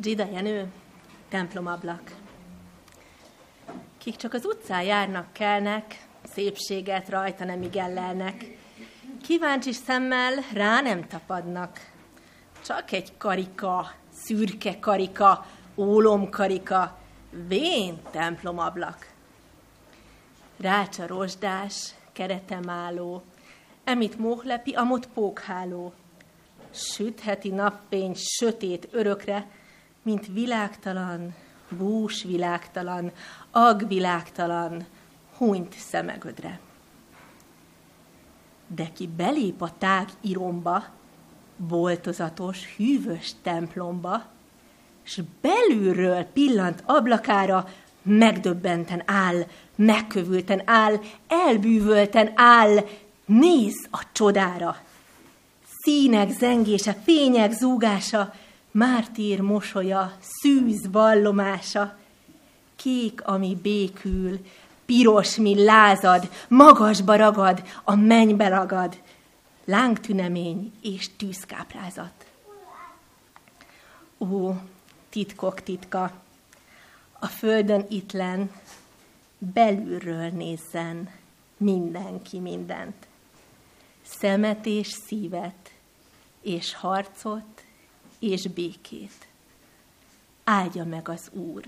Gida Jenő, templomablak. Kik csak az utcán járnak, kelnek, szépséget rajta nem igellelnek. Kíváncsi szemmel rá nem tapadnak. Csak egy karika, szürke karika, ólomkarika, vén templomablak. Rácsa rozsdás, keretemálló, emit móhlepi, amot pókháló. Sütheti napfény sötét örökre, mint világtalan, bús világtalan, ag világtalan, hunyt szemegödre. De ki belép a tág iromba, boltozatos, hűvös templomba, s belülről pillant ablakára, megdöbbenten áll, megkövülten áll, elbűvölten áll, néz a csodára. Színek zengése, fények zúgása, mártír mosolya, szűz vallomása, kék, ami békül, piros, mi lázad, magasba ragad, a mennybe ragad, lángtünemény és tűzkáprázat. Ó, titkok titka, a földön itlen, belülről nézzen mindenki mindent. Szemet és szívet, és harcot, és békét. Áldja meg az Úr,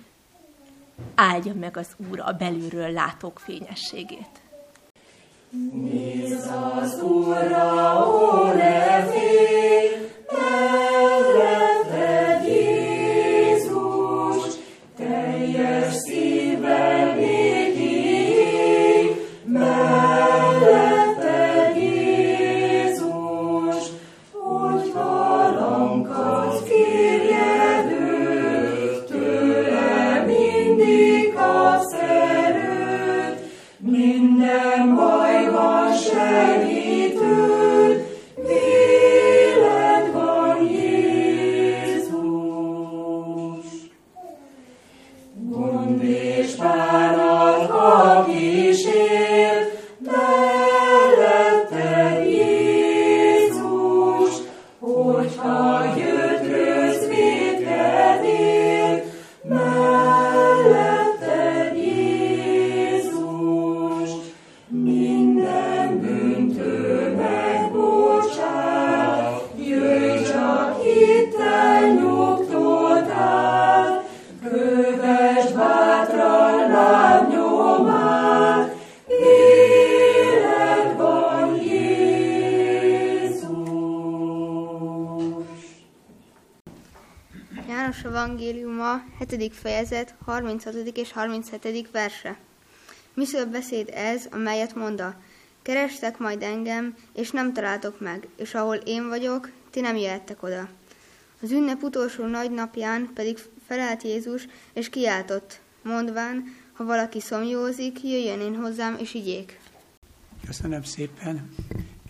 áldja meg az Úr a belülről látók fényességét. Nézz az Úrra, ó, ne 36. és 37. verse. Miszöbb beszéd ez, amelyet monda, kerestek majd engem, és nem találtok meg, és ahol én vagyok, ti nem jöhettek oda. Az ünnep utolsó nagy napján pedig felelt Jézus, és kiáltott, mondván, ha valaki szomjózik, jöjjön én hozzám, és igyék. Köszönöm szépen.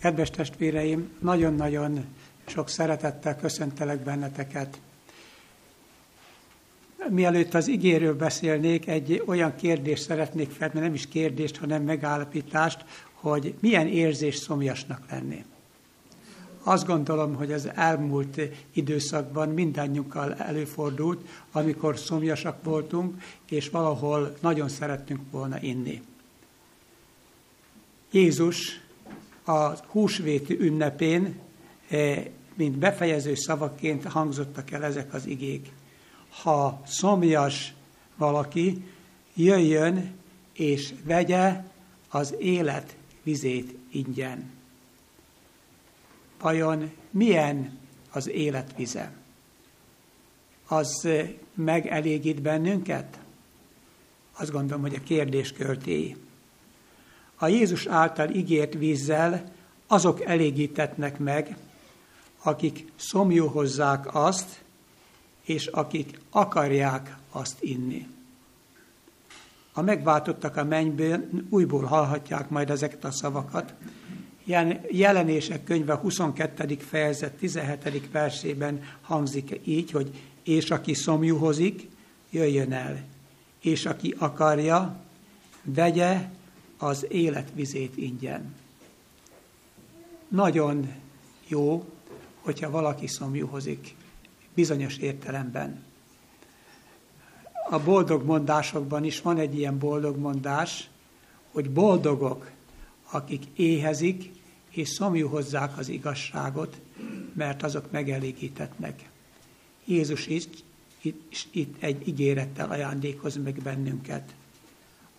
Kedves testvéreim, nagyon-nagyon sok szeretettel köszöntelek benneteket mielőtt az igéről beszélnék, egy olyan kérdést szeretnék fel, nem is kérdést, hanem megállapítást, hogy milyen érzés szomjasnak lenni. Azt gondolom, hogy az elmúlt időszakban mindannyiunkkal előfordult, amikor szomjasak voltunk, és valahol nagyon szerettünk volna inni. Jézus a húsvéti ünnepén, eh, mint befejező szavaként hangzottak el ezek az igék ha szomjas valaki, jöjjön és vegye az élet vizét ingyen. Vajon milyen az életvize? Az megelégít bennünket? Azt gondolom, hogy a kérdés költéi. A Jézus által ígért vízzel azok elégítetnek meg, akik szomjú hozzák azt, és akik akarják azt inni. A megváltottak a mennyből újból hallhatják majd ezeket a szavakat. Jelenések könyve 22. fejezet 17. versében hangzik így, hogy és aki szomjúhozik, jöjjön el, és aki akarja, vegye az életvizét ingyen. Nagyon jó, hogyha valaki szomjúhozik bizonyos értelemben. a boldog mondásokban is van egy ilyen boldog mondás, hogy boldogok, akik éhezik, és szomjú hozzák az igazságot, mert azok megelégítetnek. Jézus is itt, itt egy ígérettel ajándékoz meg bennünket.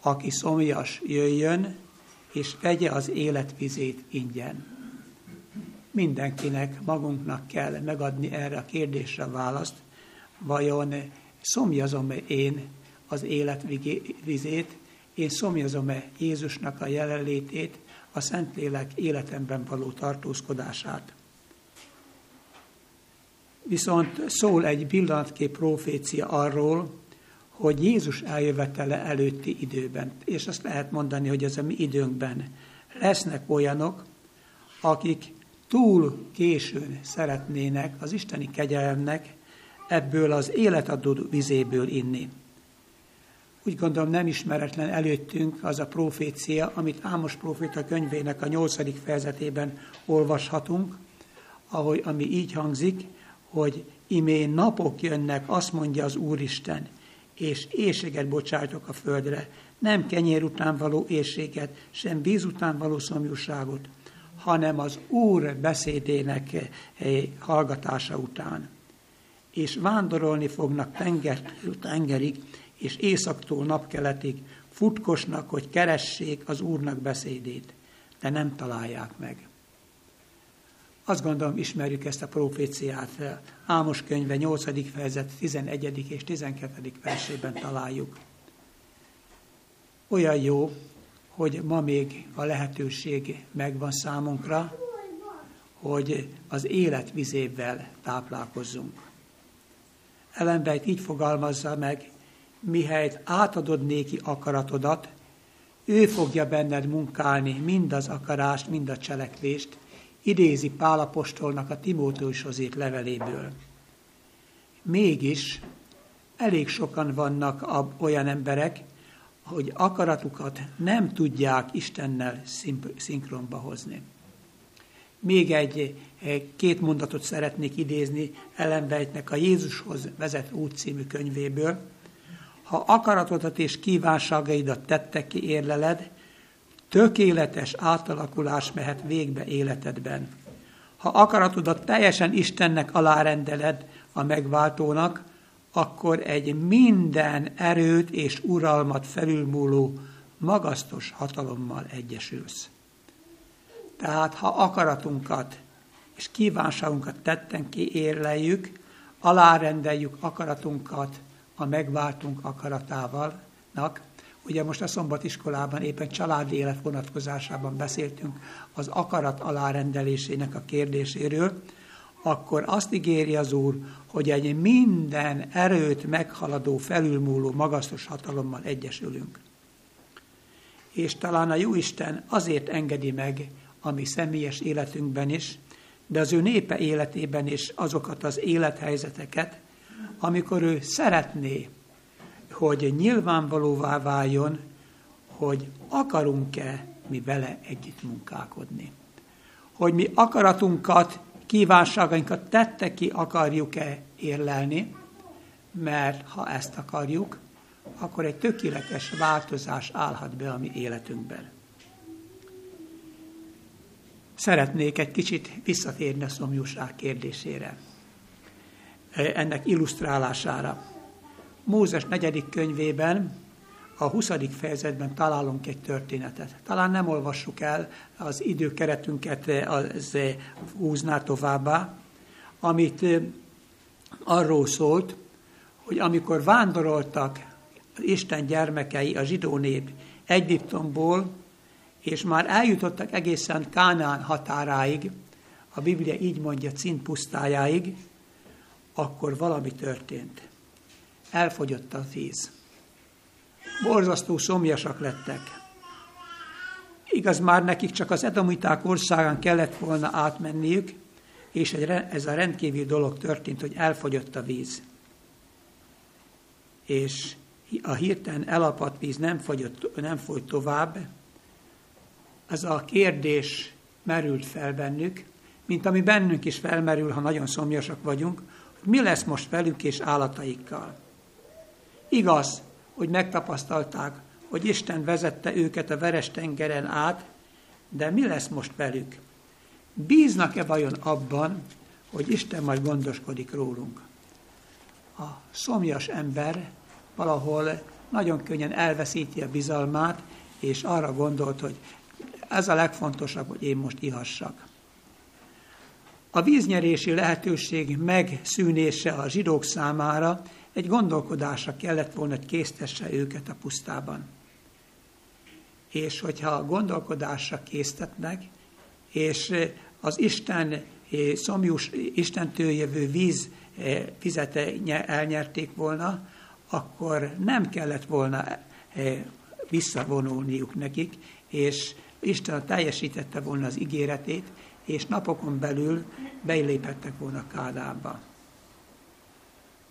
Aki szomjas, jöjjön, és vegye az életvizét ingyen. Mindenkinek, magunknak kell megadni erre a kérdésre választ, vajon szomjazom-e én az életvizét, én szomjazom-e Jézusnak a jelenlétét, a Szentlélek életemben való tartózkodását. Viszont szól egy pillanatkép profécia arról, hogy Jézus eljövetele előtti időben, és azt lehet mondani, hogy ez a mi időnkben lesznek olyanok, akik túl későn szeretnének az isteni kegyelemnek ebből az életadó vizéből inni. Úgy gondolom nem ismeretlen előttünk az a profécia, amit Ámos proféta könyvének a nyolcadik fejezetében olvashatunk, ahogy, ami így hangzik, hogy imé napok jönnek, azt mondja az Úristen, és éjséget bocsájtok a földre, nem kenyér után való éjséget, sem víz után való szomjúságot, hanem az Úr beszédének eh, hallgatása után. És vándorolni fognak tenger, tengerig, és északtól napkeletig, futkosnak, hogy keressék az Úrnak beszédét, de nem találják meg. Azt gondolom, ismerjük ezt a proféciát. Ámos könyve 8. fejezet 11. és 12. versében találjuk. Olyan jó, hogy ma még a lehetőség megvan számunkra, hogy az élet vizével táplálkozzunk. Ellenbejt így fogalmazza meg, mihelyt átadod néki akaratodat, ő fogja benned munkálni mind az akarást, mind a cselekvést, idézi Pálapostolnak a Timóteushoz írt leveléből. Mégis elég sokan vannak olyan emberek, hogy akaratukat nem tudják Istennel szinkronba hozni. Még egy két mondatot szeretnék idézni Ellen White-nek a Jézushoz vezet út című könyvéből. Ha akaratodat és kívánságaidat tettek ki érleled, tökéletes átalakulás mehet végbe életedben. Ha akaratodat teljesen Istennek alárendeled a megváltónak, akkor egy minden erőt és uralmat felülmúló magasztos hatalommal egyesülsz. Tehát ha akaratunkat és kívánságunkat tetten ki érleljük, alárendeljük akaratunkat a megváltunk akaratával, Ugye most a szombatiskolában éppen családi élet vonatkozásában beszéltünk az akarat alárendelésének a kérdéséről, akkor azt ígéri az Úr, hogy egy minden erőt meghaladó, felülmúló, magasztos hatalommal egyesülünk. És talán a Jóisten azért engedi meg a mi személyes életünkben is, de az ő népe életében is azokat az élethelyzeteket, amikor ő szeretné, hogy nyilvánvalóvá váljon, hogy akarunk-e mi vele együtt munkálkodni. Hogy mi akaratunkat, kívánságainkat tette ki akarjuk-e érlelni, mert ha ezt akarjuk, akkor egy tökéletes változás állhat be a mi életünkben. Szeretnék egy kicsit visszatérni a szomjúság kérdésére, ennek illusztrálására. Mózes negyedik könyvében, a 20. fejezetben találunk egy történetet. Talán nem olvassuk el, az időkeretünket az húzná továbbá, amit arról szólt, hogy amikor vándoroltak Isten gyermekei, a zsidó nép Egyiptomból, és már eljutottak egészen Kánán határáig, a Biblia így mondja, Cint pusztájáig, akkor valami történt elfogyott a víz. Borzasztó szomjasak lettek. Igaz, már nekik csak az edomiták országán kellett volna átmenniük, és ez a rendkívül dolog történt, hogy elfogyott a víz. És a hirtelen elapadt víz nem, fogyott, nem folyt tovább. Ez a kérdés merült fel bennük, mint ami bennünk is felmerül, ha nagyon szomjasak vagyunk, hogy mi lesz most velük és állataikkal. Igaz, hogy megtapasztalták, hogy Isten vezette őket a veres tengeren át, de mi lesz most velük? Bíznak-e vajon abban, hogy Isten majd gondoskodik rólunk? A szomjas ember valahol nagyon könnyen elveszíti a bizalmát, és arra gondolt, hogy ez a legfontosabb, hogy én most ihassak. A víznyerési lehetőség megszűnése a zsidók számára egy gondolkodásra kellett volna, hogy késztesse őket a pusztában. És hogyha a gondolkodásra késztetnek, és az Isten eh, szomjus, Istentől jövő víz eh, vizet elnyerték volna, akkor nem kellett volna eh, visszavonulniuk nekik, és Isten teljesítette volna az ígéretét, és napokon belül beiléphettek volna Kádába.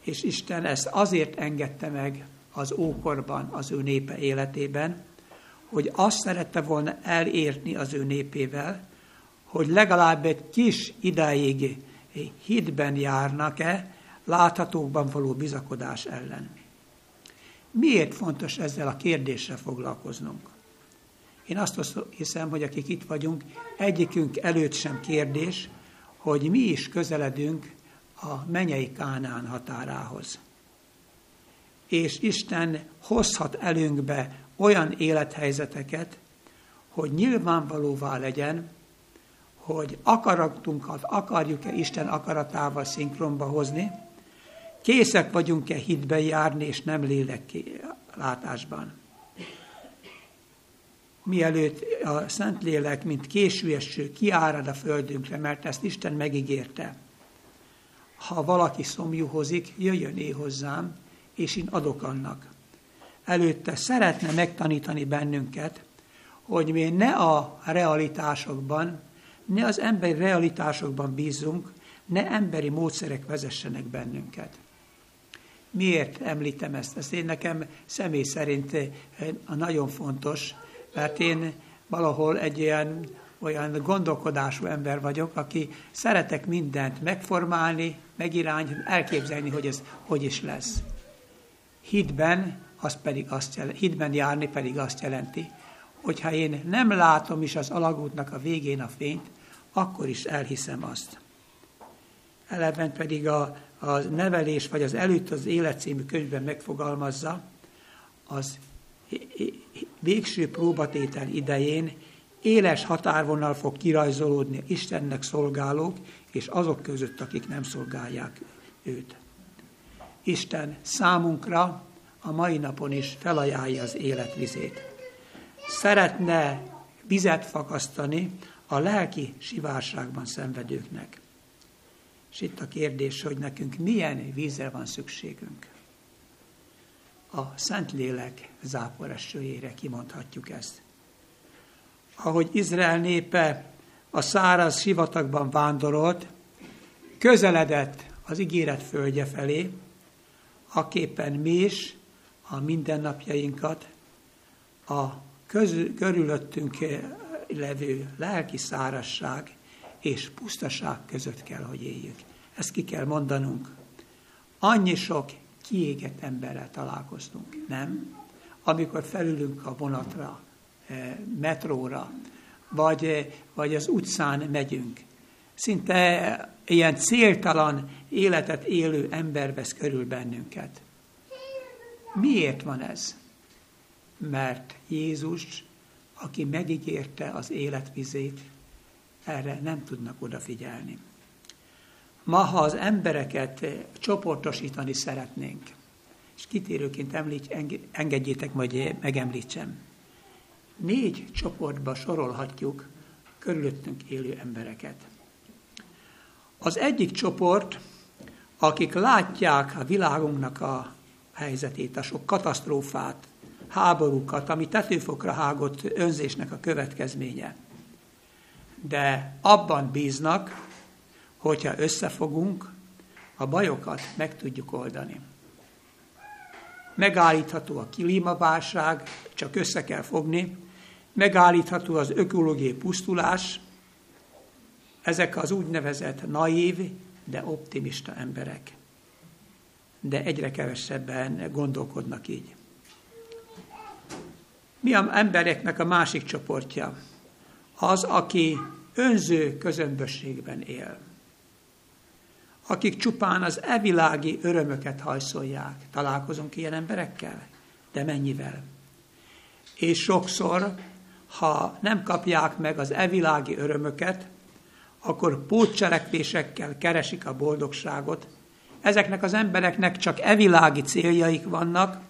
És Isten ezt azért engedte meg az ókorban, az ő népe életében, hogy azt szerette volna elérni az ő népével, hogy legalább egy kis idáig hitben járnak-e, láthatókban való bizakodás ellen. Miért fontos ezzel a kérdéssel foglalkoznunk? Én azt hiszem, hogy akik itt vagyunk, egyikünk előtt sem kérdés, hogy mi is közeledünk a menyei Kánán határához. És Isten hozhat előnkbe olyan élethelyzeteket, hogy nyilvánvalóvá legyen, hogy akaratunkat akarjuk-e Isten akaratával szinkronba hozni, készek vagyunk-e hitbe járni, és nem lélek látásban mielőtt a Szentlélek, mint későeső kiárad a földünkre, mert ezt Isten megígérte. Ha valaki szomjúhozik, jöjjön én hozzám, és én adok annak. Előtte szeretne megtanítani bennünket, hogy mi ne a realitásokban, ne az emberi realitásokban bízunk, ne emberi módszerek vezessenek bennünket. Miért említem ezt? Ez én nekem személy szerint eh, nagyon fontos, mert én valahol egy ilyen olyan gondolkodású ember vagyok, aki szeretek mindent megformálni, megirányítani, elképzelni, hogy ez hogy is lesz. Hitben, az pedig azt jelenti, hitben járni pedig azt jelenti, hogyha én nem látom is az alagútnak a végén a fényt, akkor is elhiszem azt. Eleven pedig a, a nevelés, vagy az előtt az élet című könyvben megfogalmazza, az végső próbatétel idején éles határvonal fog kirajzolódni Istennek szolgálók és azok között, akik nem szolgálják őt. Isten számunkra a mai napon is felajánlja az életvizét. Szeretne vizet fakasztani a lelki sivárságban szenvedőknek. És itt a kérdés, hogy nekünk milyen vízre van szükségünk a Szentlélek záporesőjére kimondhatjuk ezt. Ahogy Izrael népe a száraz sivatagban vándorolt, közeledett az ígéret földje felé, aképpen mi is a mindennapjainkat a közül, körülöttünk levő lelki szárasság és pusztaság között kell, hogy éljük. Ezt ki kell mondanunk. Annyi sok kiégett emberrel találkoztunk, nem? Amikor felülünk a vonatra, eh, metróra, vagy, eh, vagy az utcán megyünk. Szinte ilyen céltalan életet élő ember vesz körül bennünket. Miért van ez? Mert Jézus, aki megígérte az életvizét, erre nem tudnak odafigyelni. Ma, ha az embereket eh, csoportosítani szeretnénk, és kitérőként említ, engedjétek, majd megemlítsem. Négy csoportba sorolhatjuk körülöttünk élő embereket. Az egyik csoport, akik látják a világunknak a helyzetét, a sok katasztrófát, háborúkat, ami tetőfokra hágott önzésnek a következménye. De abban bíznak, hogyha összefogunk, a bajokat meg tudjuk oldani. Megállítható a klímaválság, csak össze kell fogni, megállítható az ökológiai pusztulás, ezek az úgynevezett naív, de optimista emberek. de egyre kevesebben gondolkodnak így. Mi a embereknek a másik csoportja? Az, aki önző közömbösségben él. Akik csupán az evilági örömöket hajszolják. Találkozunk ilyen emberekkel? De mennyivel? És sokszor, ha nem kapják meg az evilági örömöket, akkor pótcselekvésekkel keresik a boldogságot. Ezeknek az embereknek csak evilági céljaik vannak,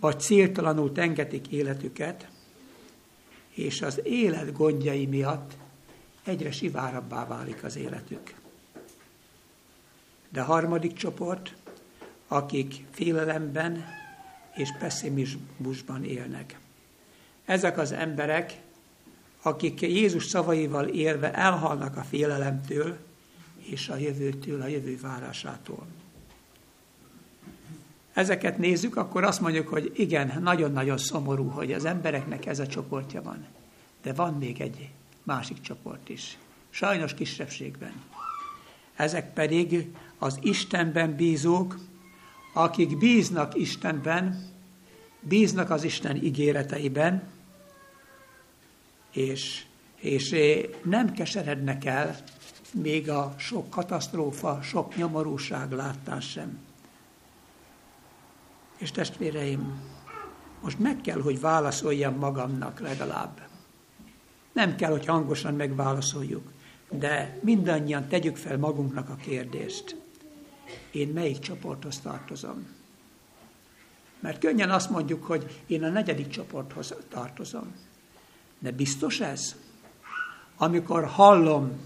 vagy céltalanul tengetik életüket, és az élet gondjai miatt egyre sivárabbá válik az életük. De harmadik csoport, akik félelemben és pessimizmusban élnek. Ezek az emberek, akik Jézus szavaival élve elhalnak a félelemtől és a jövőtől, a jövő várásától. Ezeket nézzük, akkor azt mondjuk, hogy igen, nagyon-nagyon szomorú, hogy az embereknek ez a csoportja van. De van még egy másik csoport is. Sajnos kisebbségben. Ezek pedig az Istenben bízók, akik bíznak Istenben, bíznak az Isten ígéreteiben, és, és nem keserednek el még a sok katasztrófa, sok nyomorúság láttán sem. És testvéreim, most meg kell, hogy válaszoljam magamnak legalább. Nem kell, hogy hangosan megválaszoljuk, de mindannyian tegyük fel magunknak a kérdést. Én melyik csoporthoz tartozom? Mert könnyen azt mondjuk, hogy én a negyedik csoporthoz tartozom. De biztos ez? Amikor hallom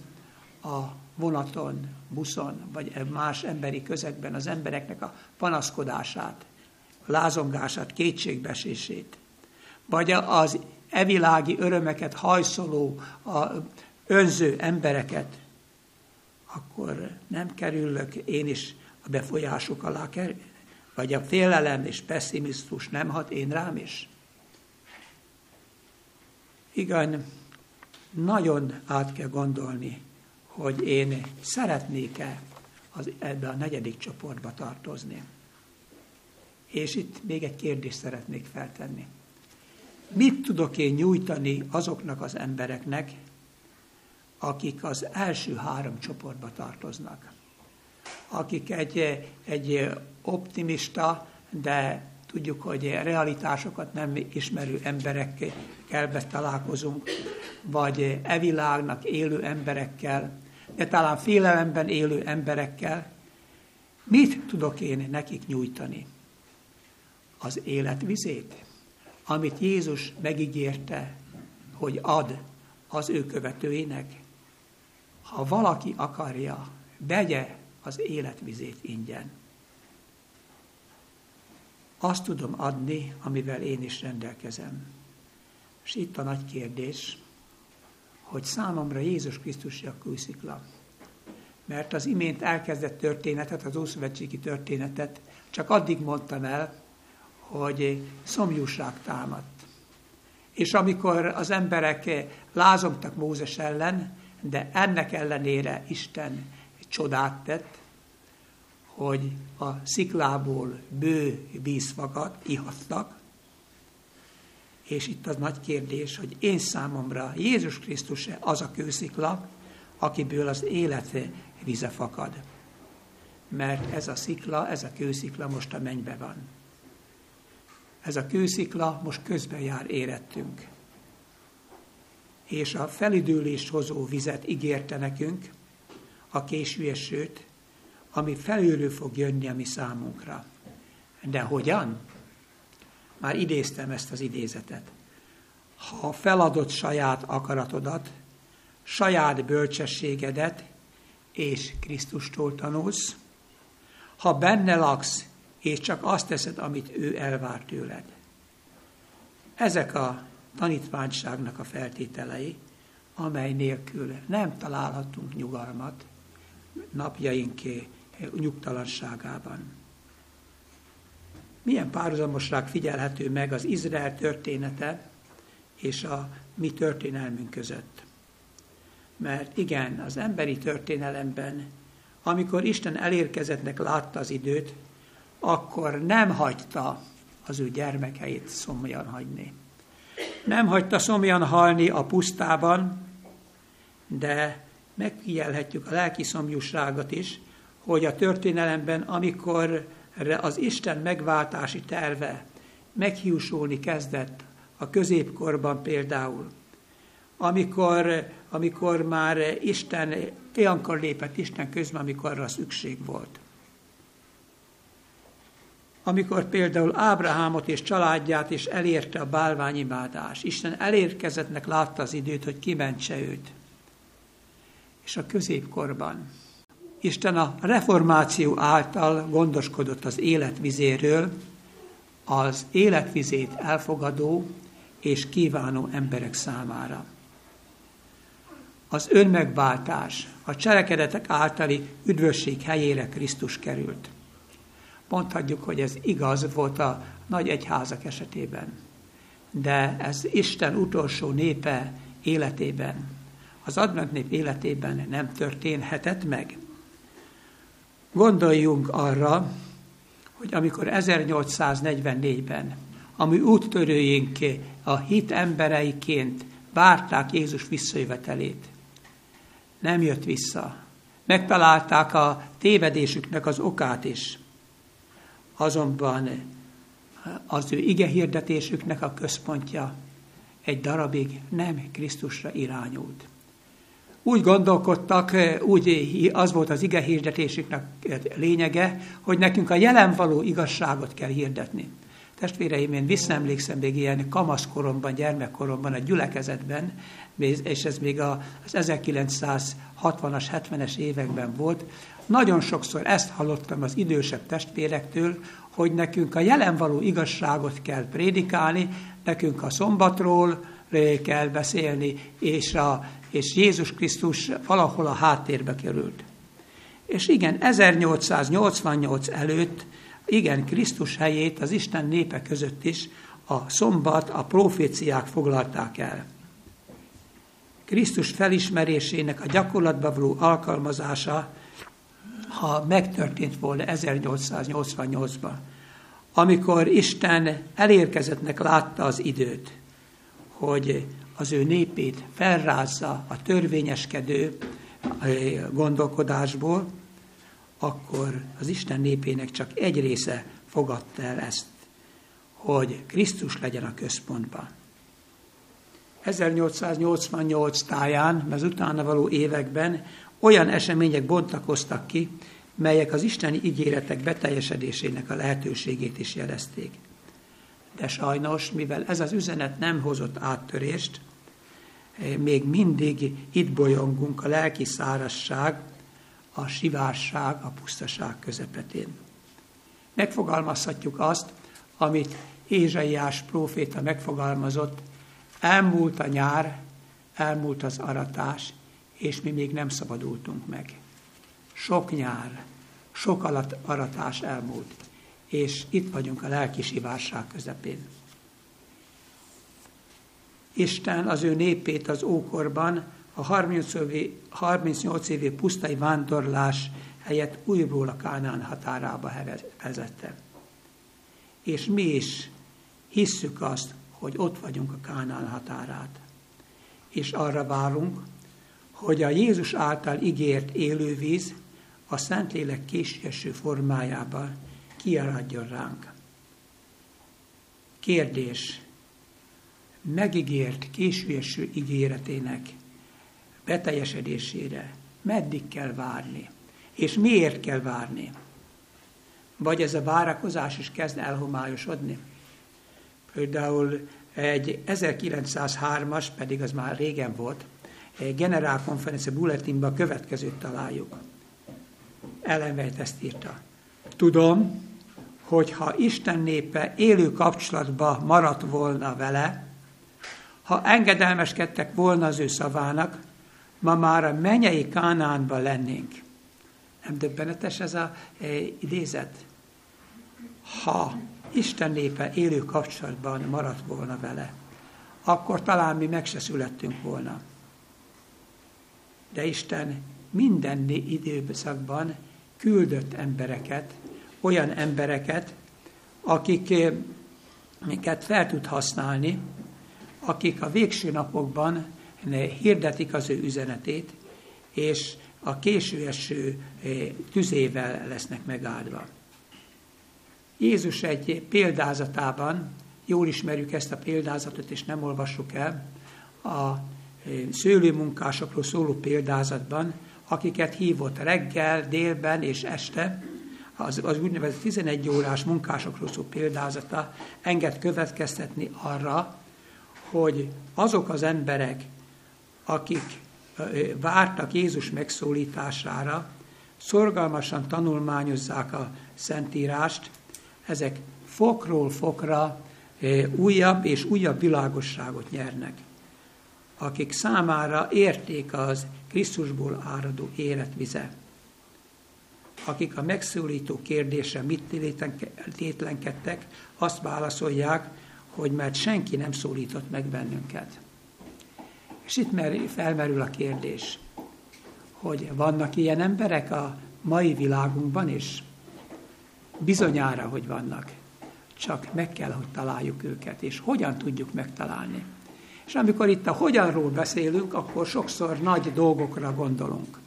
a vonaton, buszon, vagy más emberi közegben az embereknek a panaszkodását, lázongását, kétségbesését, vagy az evilági örömeket hajszoló, a önző embereket, akkor nem kerülök én is a befolyásuk alá vagy a félelem és pessimizmus nem hat én rám is. Igen, nagyon át kell gondolni, hogy én szeretnék-e az, ebbe a negyedik csoportba tartozni. És itt még egy kérdést szeretnék feltenni. Mit tudok én nyújtani azoknak az embereknek, akik az első három csoportba tartoznak? Akik egy, egy optimista, de tudjuk, hogy realitásokat nem ismerő emberekkel találkozunk, vagy evilágnak élő emberekkel, de talán félelemben élő emberekkel. Mit tudok én nekik nyújtani? Az életvizét, amit Jézus megígérte, hogy ad az ő követőinek. Ha valaki akarja, vegye az életvizét ingyen azt tudom adni, amivel én is rendelkezem. És itt a nagy kérdés, hogy számomra Jézus Krisztus a kőszikla. Mert az imént elkezdett történetet, az Ószövetségi történetet csak addig mondtam el, hogy szomjúság támadt. És amikor az emberek lázongtak Mózes ellen, de ennek ellenére Isten csodát tett, hogy a sziklából bő víz fakadt, ihattak, és itt az nagy kérdés, hogy én számomra Jézus Krisztus az a kőszikla, akiből az élet vize fakad. Mert ez a szikla, ez a kőszikla most a mennybe van. Ez a kőszikla most közben jár érettünk. És a felidőlést hozó vizet ígérte nekünk, a késő esőt, ami felülről fog jönni a mi számunkra. De hogyan? Már idéztem ezt az idézetet. Ha feladott saját akaratodat, saját bölcsességedet és Krisztustól tanulsz, ha benne laksz, és csak azt teszed, amit ő elvár tőled. Ezek a tanítványságnak a feltételei, amely nélkül nem találhatunk nyugalmat napjainké nyugtalanságában. Milyen párhuzamosság figyelhető meg az Izrael története és a mi történelmünk között? Mert igen, az emberi történelemben amikor Isten elérkezettnek látta az időt, akkor nem hagyta az ő gyermekeit szomjan hagyni. Nem hagyta szomjan halni a pusztában, de megfigyelhetjük a lelki szomjúságot is, hogy a történelemben, amikor az Isten megváltási terve meghiúsulni kezdett a középkorban például, amikor, amikor már Isten, olyankor lépett Isten közben, amikor arra szükség volt. Amikor például Ábrahámot és családját is elérte a bálványimádás, Isten elérkezettnek látta az időt, hogy kimentse őt. És a középkorban Isten a reformáció által gondoskodott az életvizéről, az életvizét elfogadó és kívánó emberek számára. Az önmegváltás, a cselekedetek általi üdvösség helyére Krisztus került. Mondhatjuk, hogy ez igaz volt a nagy egyházak esetében, de ez Isten utolsó népe életében, az advent nép életében nem történhetett meg. Gondoljunk arra, hogy amikor 1844-ben a mi úttörőink a hit embereiként várták Jézus visszajövetelét, nem jött vissza. Megtalálták a tévedésüknek az okát is. Azonban az ő ige hirdetésüknek a központja egy darabig nem Krisztusra irányult úgy gondolkodtak, úgy az volt az ige hirdetésüknek lényege, hogy nekünk a jelen való igazságot kell hirdetni. Testvéreim, én visszaemlékszem még ilyen kamaszkoromban, gyermekkoromban, a gyülekezetben, és ez még az 1960-as, 70-es években volt, nagyon sokszor ezt hallottam az idősebb testvérektől, hogy nekünk a jelen való igazságot kell prédikálni, nekünk a szombatról kell beszélni, és a és Jézus Krisztus valahol a háttérbe került. És igen, 1888 előtt, igen, Krisztus helyét az Isten népe között is a szombat, a proféciák foglalták el. Krisztus felismerésének a gyakorlatba való alkalmazása, ha megtörtént volna 1888-ban, amikor Isten elérkezettnek látta az időt, hogy az ő népét felrázza a törvényeskedő eh, gondolkodásból, akkor az Isten népének csak egy része fogadta el ezt, hogy Krisztus legyen a központban. 1888 táján, az utána való években olyan események bontakoztak ki, melyek az isteni ígéretek beteljesedésének a lehetőségét is jelezték. De sajnos, mivel ez az üzenet nem hozott áttörést, még mindig itt bolyongunk a lelki szárasság, a sivárság, a pusztaság közepetén. Megfogalmazhatjuk azt, amit Ézsaiás próféta megfogalmazott, elmúlt a nyár, elmúlt az aratás, és mi még nem szabadultunk meg. Sok nyár, sok alatt aratás elmúlt, és itt vagyunk a lelki sivárság közepén. Isten az ő népét az ókorban a 38 évi pusztai vándorlás helyett újból a Kánán határába vezette. És mi is hisszük azt, hogy ott vagyunk a Kánán határát. És arra várunk, hogy a Jézus által ígért élővíz a Szentlélek késésű formájában kiaradjon ránk. Kérdés, megígért későeső ígéretének beteljesedésére meddig kell várni, és miért kell várni. Vagy ez a várakozás is kezd elhomályosodni. Például egy 1903-as, pedig az már régen volt, generálkonferencia bulletinban következőt találjuk. Ellen ezt írta. Tudom, hogy ha Isten népe élő kapcsolatba maradt volna vele, ha engedelmeskedtek volna az ő szavának, ma már a menyei Kánánban lennénk. Nem döbbenetes ez a e, idézet? Ha Isten népe élő kapcsolatban maradt volna vele, akkor talán mi meg se születtünk volna. De Isten minden időszakban küldött embereket, olyan embereket, akik amiket fel tud használni, akik a végső napokban hirdetik az ő üzenetét, és a késő eső tüzével lesznek megáldva. Jézus egy példázatában, jól ismerjük ezt a példázatot, és nem olvassuk el, a szőlőmunkásokról szóló példázatban, akiket hívott reggel, délben és este, az, az úgynevezett 11 órás munkásokról szó példázata enged következtetni arra, hogy azok az emberek, akik vártak Jézus megszólítására, szorgalmasan tanulmányozzák a Szentírást, ezek fokról fokra újabb és újabb világosságot nyernek. Akik számára érték az Krisztusból áradó életvize. Akik a megszólító kérdésre mit tétlenkedtek, azt válaszolják, hogy mert senki nem szólított meg bennünket. És itt felmerül a kérdés, hogy vannak ilyen emberek a mai világunkban is? Bizonyára, hogy vannak. Csak meg kell, hogy találjuk őket, és hogyan tudjuk megtalálni. És amikor itt a hogyanról beszélünk, akkor sokszor nagy dolgokra gondolunk.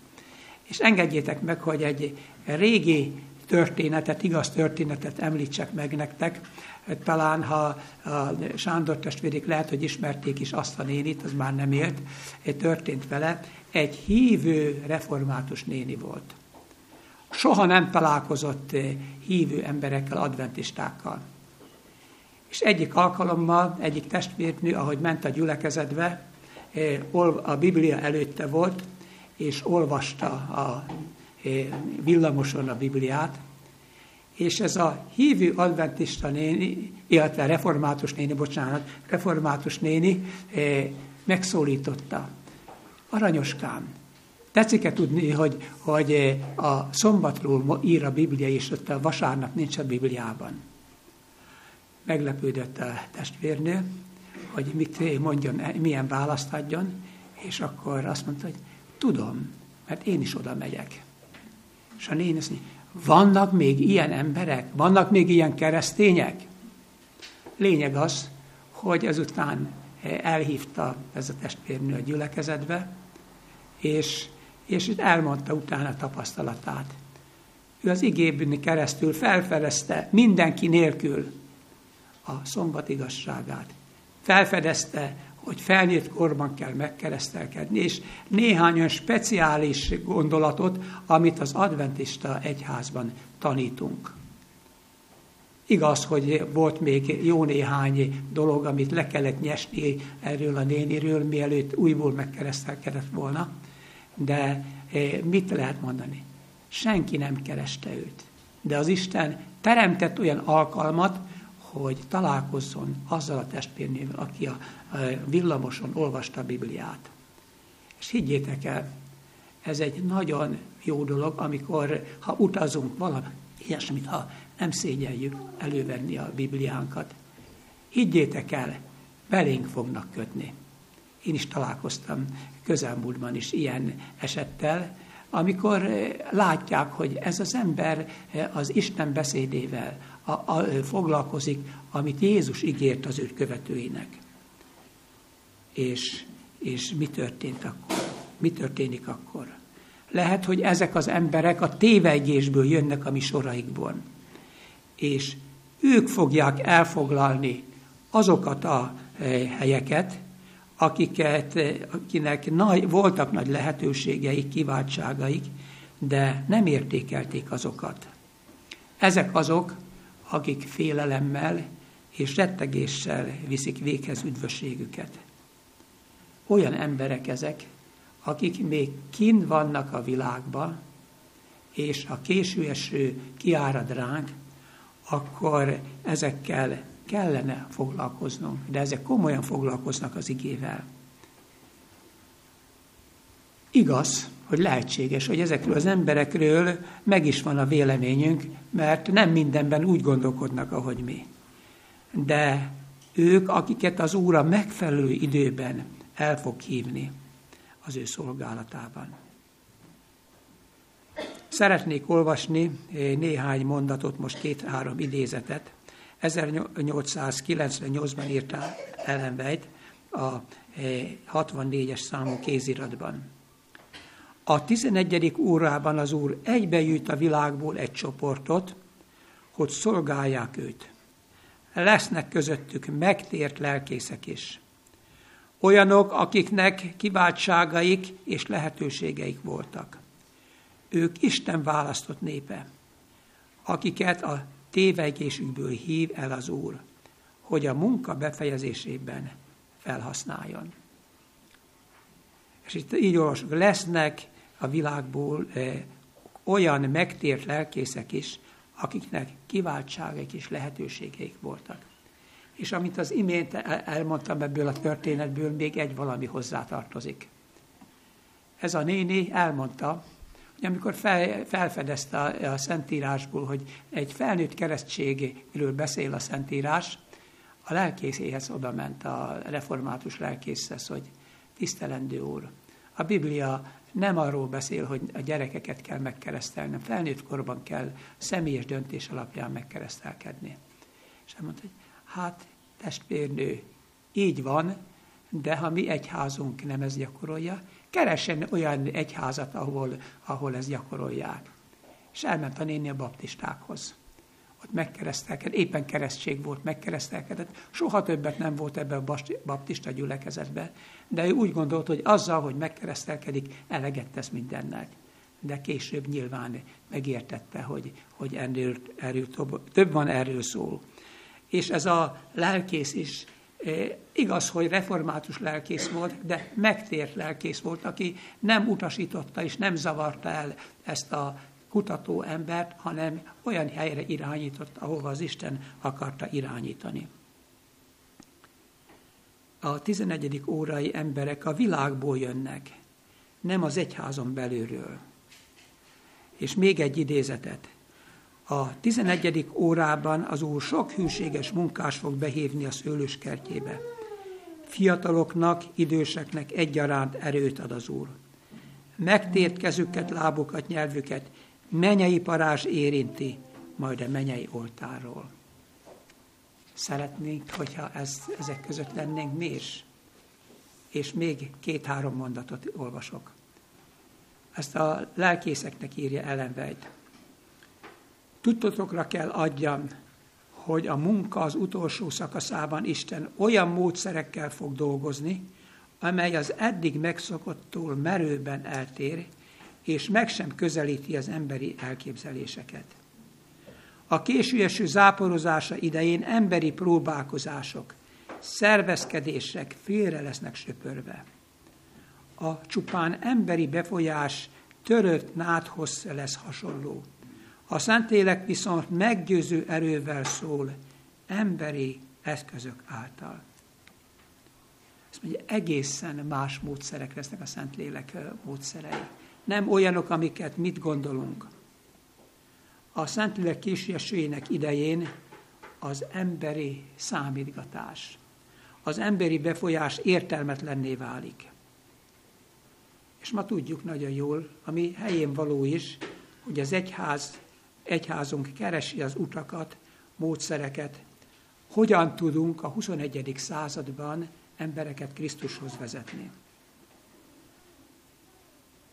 És engedjétek meg, hogy egy régi történetet, igaz történetet említsek meg nektek. Talán, ha a Sándor testvérik lehet, hogy ismerték is azt a nénit, az már nem élt, történt vele. Egy hívő református néni volt. Soha nem találkozott hívő emberekkel, adventistákkal. És egyik alkalommal egyik testvérnő, ahogy ment a gyülekezetbe, a Biblia előtte volt, és olvasta a villamoson a Bibliát, és ez a hívő adventista néni, illetve református néni, bocsánat, református néni megszólította. Aranyoskám, tetszik-e tudni, hogy, hogy a szombatról ír a Biblia, és ott a vasárnap nincs a Bibliában? Meglepődött a testvérnő, hogy mit mondjon, milyen választ adjon, és akkor azt mondta, hogy tudom, mert én is oda megyek. És a néni azt mondja, vannak még ilyen emberek? Vannak még ilyen keresztények? Lényeg az, hogy ezután elhívta ez a testvérnő a gyülekezetbe, és, és elmondta utána tapasztalatát. Ő az igébűni keresztül felfedezte mindenki nélkül a szombat igazságát. Felfedezte hogy felnőtt korban kell megkeresztelkedni, és néhány olyan speciális gondolatot, amit az adventista egyházban tanítunk. Igaz, hogy volt még jó néhány dolog, amit le kellett nyesni erről a néniről, mielőtt újból megkeresztelkedett volna, de eh, mit lehet mondani? Senki nem kereste őt. De az Isten teremtett olyan alkalmat, hogy találkozzon azzal a testvérnével, aki a villamoson olvasta a Bibliát. És higgyétek el, ez egy nagyon jó dolog, amikor, ha utazunk valami, ilyesmit, ha nem szégyeljük elővenni a Bibliánkat. Higgyétek el, belénk fognak kötni. Én is találkoztam közelmúltban is ilyen esettel, amikor látják, hogy ez az ember az Isten beszédével, a, a, foglalkozik, amit Jézus ígért az ő követőinek. És, és mi történt akkor? Mi történik akkor? Lehet, hogy ezek az emberek a tévegésből jönnek a mi soraikból. És ők fogják elfoglalni azokat a helyeket, akiket, akinek nagy, voltak nagy lehetőségeik, kiváltságaik, de nem értékelték azokat. Ezek azok, akik félelemmel és rettegéssel viszik véghez üdvösségüket. Olyan emberek ezek, akik még kin vannak a világban, és a késő eső kiárad ránk, akkor ezekkel kellene foglalkoznunk, de ezek komolyan foglalkoznak az igével. Igaz, hogy lehetséges, hogy ezekről az emberekről meg is van a véleményünk, mert nem mindenben úgy gondolkodnak, ahogy mi. De ők, akiket az Úr a megfelelő időben el fog hívni az ő szolgálatában. szeretnék olvasni néhány mondatot, most két-három idézetet. 1898-ban írta Ellen White a 64-es számú kéziratban. A 11. órában az Úr egybejűt a világból egy csoportot, hogy szolgálják őt. Lesznek közöttük megtért lelkészek is. Olyanok, akiknek kiváltságaik és lehetőségeik voltak. Ők Isten választott népe, akiket a tévegésükből hív el az Úr, hogy a munka befejezésében felhasználjon. És itt így olvasok, lesznek a világból eh, olyan megtért lelkészek is, akiknek kiváltságaik és lehetőségeik voltak. És amit az imént elmondtam ebből a történetből, még egy valami hozzátartozik. Ez a néni elmondta, hogy amikor fel, felfedezte a, a Szentírásból, hogy egy felnőtt keresztségről beszél a Szentírás, a lelkészéhez oda ment a református lelkészhez, hogy tisztelendő úr, a Biblia nem arról beszél, hogy a gyerekeket kell megkeresztelni, felnőtt korban kell személyes döntés alapján megkeresztelkedni. És elmondta, hogy hát testvérnő, így van, de ha mi egyházunk nem ezt gyakorolja, keressen olyan egyházat, ahol, ahol ezt gyakorolják. És elment a néni a baptistákhoz ott megkeresztelkedett, éppen keresztség volt, megkeresztelkedett, soha többet nem volt ebbe a baptista gyülekezetbe, de ő úgy gondolt, hogy azzal, hogy megkeresztelkedik, eleget tesz mindennek. De később nyilván megértette, hogy, hogy erről, erről több, van erről szól. És ez a lelkész is igaz, hogy református lelkész volt, de megtért lelkész volt, aki nem utasította és nem zavarta el ezt a kutató embert, hanem olyan helyre irányított, ahova az Isten akarta irányítani. A 11. órai emberek a világból jönnek, nem az egyházon belülről. És még egy idézetet. A 11. órában az Úr sok hűséges munkás fog behívni a szőlőskertjébe. Fiataloknak, időseknek egyaránt erőt ad az Úr. Megtért kezüket, lábukat, nyelvüket, menyei parázs érinti, majd a menyei oltáról. Szeretnénk, hogyha ez, ezek között lennénk mi is. És még két-három mondatot olvasok. Ezt a lelkészeknek írja Ellen White. Tudtotokra kell adjam, hogy a munka az utolsó szakaszában Isten olyan módszerekkel fog dolgozni, amely az eddig megszokottól merőben eltér, és meg sem közelíti az emberi elképzeléseket. A későeső záporozása idején emberi próbálkozások, szervezkedések félre lesznek söpörve. A csupán emberi befolyás törött nádhoz lesz hasonló. A Szentlélek viszont meggyőző erővel szól, emberi eszközök által. Ezt mondja, egészen más módszerek lesznek a Szentlélek módszerei nem olyanok, amiket mit gondolunk. A Szentlélek későjének idején az emberi számítgatás, az emberi befolyás értelmetlenné válik. És ma tudjuk nagyon jól, ami helyén való is, hogy az egyház, egyházunk keresi az utakat, módszereket, hogyan tudunk a 21. században embereket Krisztushoz vezetni.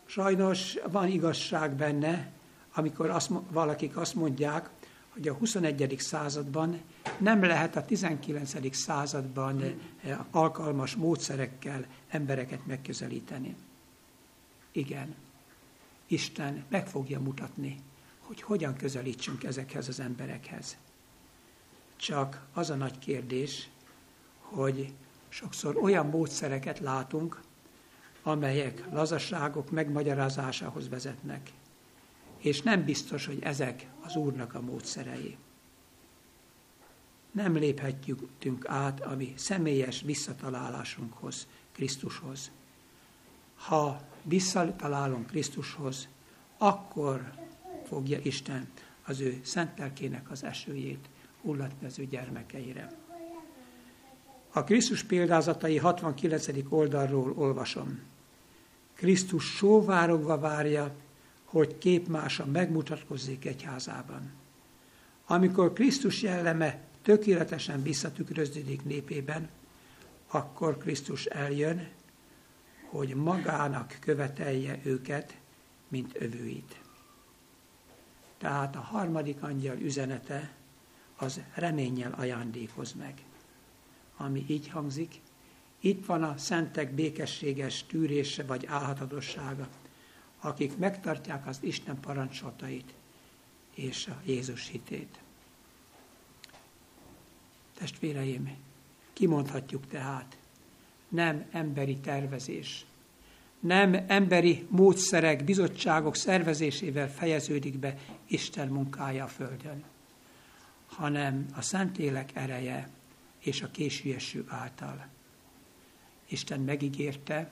Sajnos van igazság benne, amikor azt, valakik azt mondják, hogy a 21. században nem lehet a 19. században eh, alkalmas módszerekkel embereket megközelíteni. Igen, Isten meg fogja mutatni, hogy hogyan közelítsünk ezekhez az emberekhez. Csak az a nagy kérdés, hogy sokszor olyan módszereket látunk, amelyek lazaságok megmagyarázásához vezetnek. És nem biztos, hogy ezek az Úrnak a módszerei. Nem léphetjük át a mi személyes visszatalálásunkhoz, Krisztushoz. Ha visszatalálunk Krisztushoz, akkor fogja Isten az ő szentelkének az esőjét hullatni az ő gyermekeire. A Krisztus példázatai 69. oldalról olvasom. Krisztus sóvárogva várja, hogy képmása megmutatkozzék egyházában. Amikor Krisztus jelleme tökéletesen visszatükröződik népében, akkor Krisztus eljön, hogy magának követelje őket, mint övőit. Tehát a harmadik angyal üzenete az reménnyel ajándékoz meg. Ami így hangzik, itt van a szentek békességes tűrése vagy álhatadossága, akik megtartják az Isten parancsolatait és a Jézus hitét. Testvéreim, kimondhatjuk tehát, nem emberi tervezés, nem emberi módszerek, bizottságok szervezésével fejeződik be Isten munkája a Földön, hanem a Szentlélek ereje és a későeső által. Isten megígérte,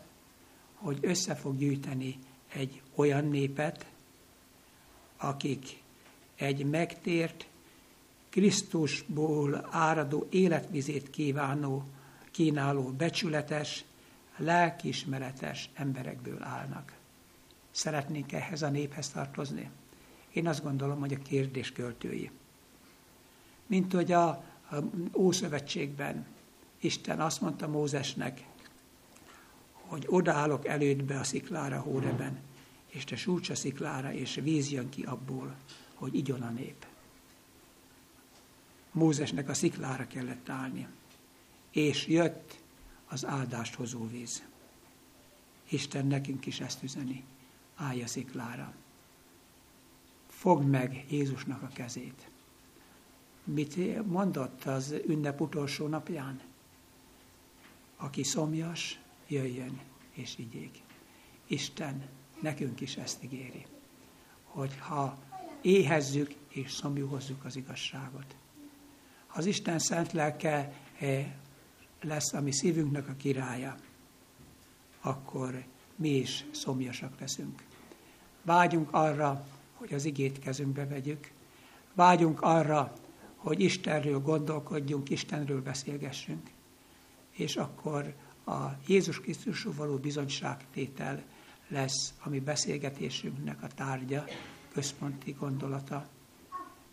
hogy össze fog gyűjteni egy olyan népet, akik egy megtért, Krisztusból áradó életvizét kívánó, kínáló, becsületes, lelkiismeretes emberekből állnak. Szeretnénk ehhez a néphez tartozni? Én azt gondolom, hogy a kérdés költői. Mint hogy a, a Ószövetségben Isten azt mondta Mózesnek, hogy odaállok elődbe a sziklára Hóreben, és te súcs a sziklára, és víz jön ki abból, hogy igyon a nép. Mózesnek a sziklára kellett állni, és jött az áldást hozó víz. Isten nekünk is ezt üzeni, állj a sziklára. Fogd meg Jézusnak a kezét. Mit mondott az ünnep utolsó napján? Aki szomjas, jöjjön és igyék. Isten nekünk is ezt ígéri, hogy ha éhezzük és szomjúhozzuk az igazságot. Ha az Isten szent lelke eh, lesz a mi szívünknek a királya, akkor mi is szomjasak leszünk. Vágyunk arra, hogy az igét kezünkbe vegyük. Vágyunk arra, hogy Istenről gondolkodjunk, Istenről beszélgessünk. És akkor a Jézus Krisztusról való bizonyságtétel lesz a mi beszélgetésünknek a tárgya, központi gondolata,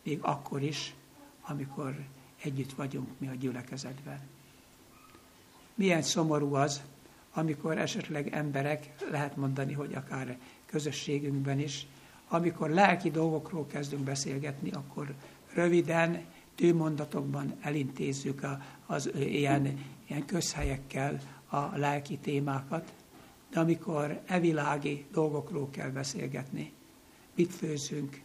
még akkor is, amikor együtt vagyunk mi a gyülekezetben. Milyen szomorú az, amikor esetleg emberek, lehet mondani, hogy akár közösségünkben is, amikor lelki dolgokról kezdünk beszélgetni, akkor röviden, tőmondatokban elintézzük a, az ilyen, ilyen közhelyekkel a lelki témákat, de amikor evilági dolgokról kell beszélgetni, mit főzünk,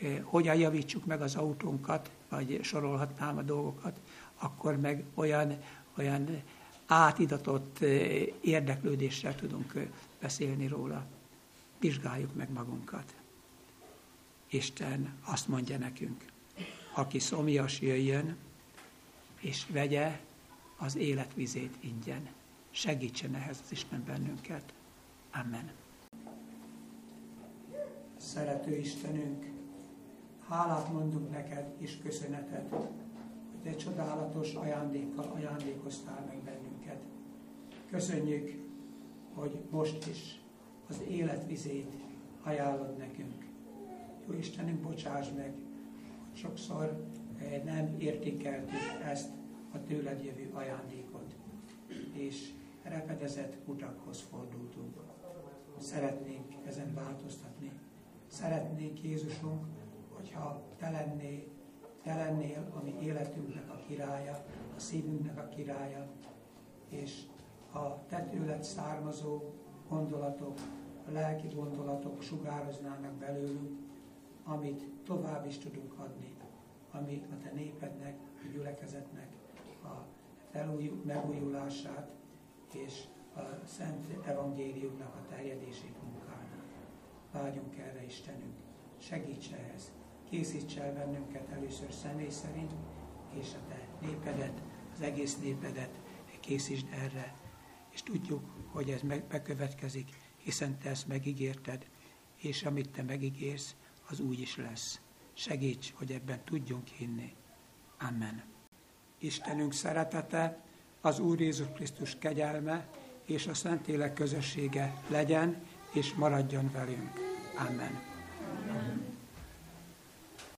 eh, hogyan javítsuk meg az autónkat, vagy sorolhatnám a dolgokat, akkor meg olyan, olyan átidatott érdeklődéssel tudunk beszélni róla. Vizsgáljuk meg magunkat. Isten azt mondja nekünk, aki szomjas jöjjön, és vegye az életvizét ingyen. Segítsen ehhez az Isten bennünket. Amen. Szerető Istenünk, hálát mondunk neked és köszönetet, hogy te csodálatos ajándékkal ajándékoztál meg bennünket. Köszönjük, hogy most is az életvizét ajánlod nekünk. Jó Istenünk, bocsáss meg, hogy sokszor eh, nem értékeltük ezt a tőled jövő ajándékot, és repedezett utakhoz fordultunk. Szeretnénk ezen változtatni. Szeretnénk Jézusunk, hogyha te lennél, te lennél a mi életünknek a királya, a szívünknek a királya, és a te származó gondolatok, a lelki gondolatok sugároznának belőlünk, amit tovább is tudunk adni, ami a te népednek, a gyülekezetnek a felúj, megújulását és a Szent Evangéliumnak a terjedését munkálnak. Vágyunk erre, Istenünk, segíts ehhez, készíts el bennünket először személy szerint, és a te népedet, az egész népedet készítsd erre, és tudjuk, hogy ez bekövetkezik, hiszen te ezt megígérted, és amit te megígérsz, az úgy is lesz. Segíts, hogy ebben tudjunk hinni. Amen. Istenünk szeretete, az Úr Jézus Krisztus kegyelme és a Szentlélek közössége legyen és maradjon velünk. Amen.